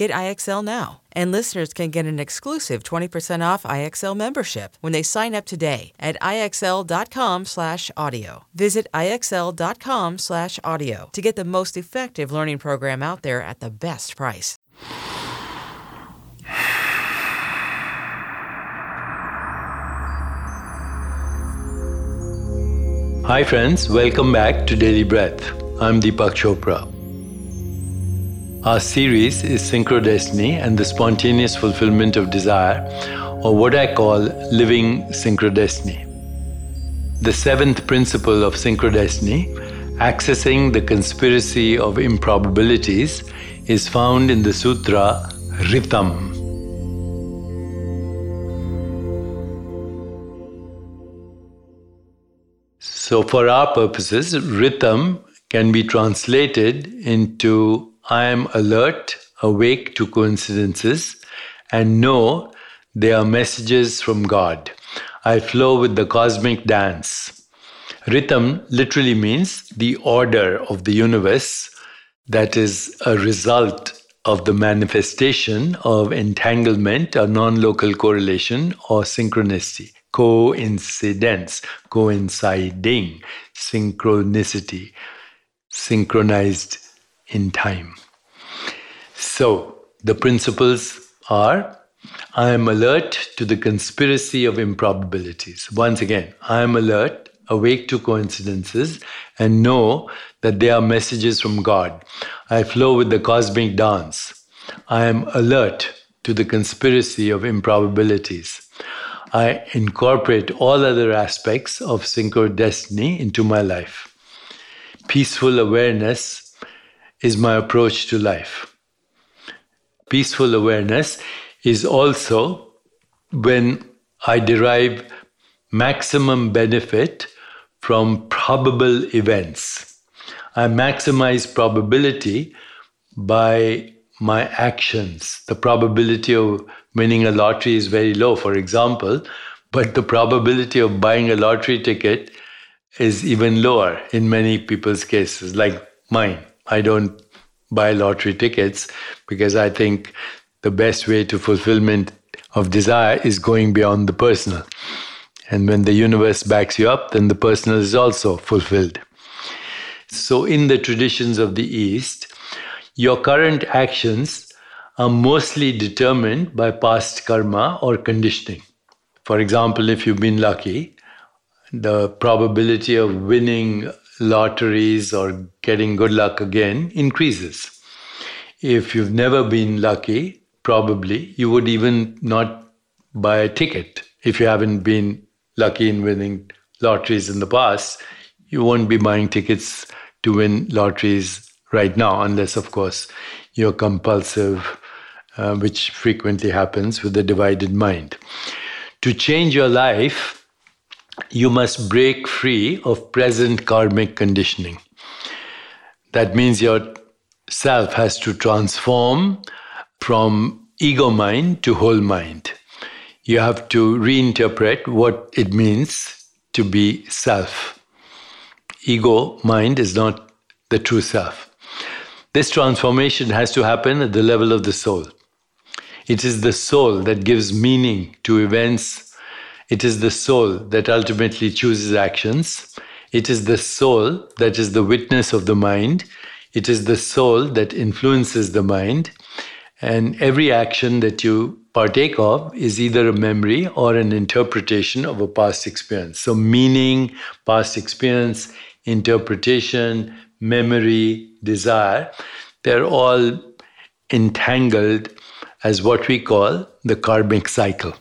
Get IXL now. And listeners can get an exclusive 20% off IXL membership when they sign up today at IXL.com/audio. Visit IXL.com/audio to get the most effective learning program out there at the best price. Hi, friends. Welcome back to Daily Breath. I'm Deepak Chopra. Our series is Synchrodestiny and the Spontaneous Fulfillment of Desire, or what I call Living Synchrodestiny. The seventh principle of Synchrodestiny, accessing the conspiracy of improbabilities, is found in the Sutra Ritam. So, for our purposes, Ritam can be translated into I am alert, awake to coincidences, and know they are messages from God. I flow with the cosmic dance. Ritam literally means the order of the universe that is a result of the manifestation of entanglement or non local correlation or synchronicity coincidence, coinciding, synchronicity, synchronized in time. So the principles are I am alert to the conspiracy of improbabilities. Once again, I am alert, awake to coincidences, and know that they are messages from God. I flow with the cosmic dance. I am alert to the conspiracy of improbabilities. I incorporate all other aspects of synchrodestiny into my life. Peaceful awareness is my approach to life. Peaceful awareness is also when I derive maximum benefit from probable events. I maximize probability by my actions. The probability of winning a lottery is very low, for example, but the probability of buying a lottery ticket is even lower in many people's cases, like mine. I don't buy lottery tickets because I think the best way to fulfillment of desire is going beyond the personal. And when the universe backs you up, then the personal is also fulfilled. So, in the traditions of the East, your current actions are mostly determined by past karma or conditioning. For example, if you've been lucky, the probability of winning lotteries or getting good luck again increases. If you've never been lucky, probably you would even not buy a ticket. If you haven't been lucky in winning lotteries in the past, you won't be buying tickets to win lotteries right now, unless, of course, you're compulsive, uh, which frequently happens with a divided mind. To change your life, you must break free of present karmic conditioning. That means your self has to transform from ego mind to whole mind. You have to reinterpret what it means to be self. Ego mind is not the true self. This transformation has to happen at the level of the soul. It is the soul that gives meaning to events. It is the soul that ultimately chooses actions. It is the soul that is the witness of the mind. It is the soul that influences the mind. And every action that you partake of is either a memory or an interpretation of a past experience. So, meaning, past experience, interpretation, memory, desire, they're all entangled as what we call the karmic cycle.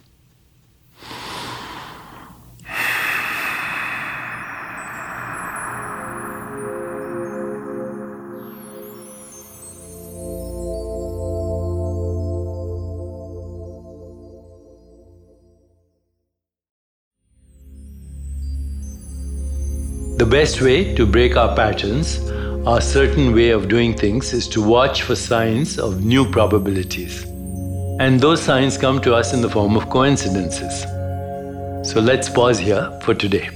The best way to break our patterns, our certain way of doing things, is to watch for signs of new probabilities. And those signs come to us in the form of coincidences. So let's pause here for today.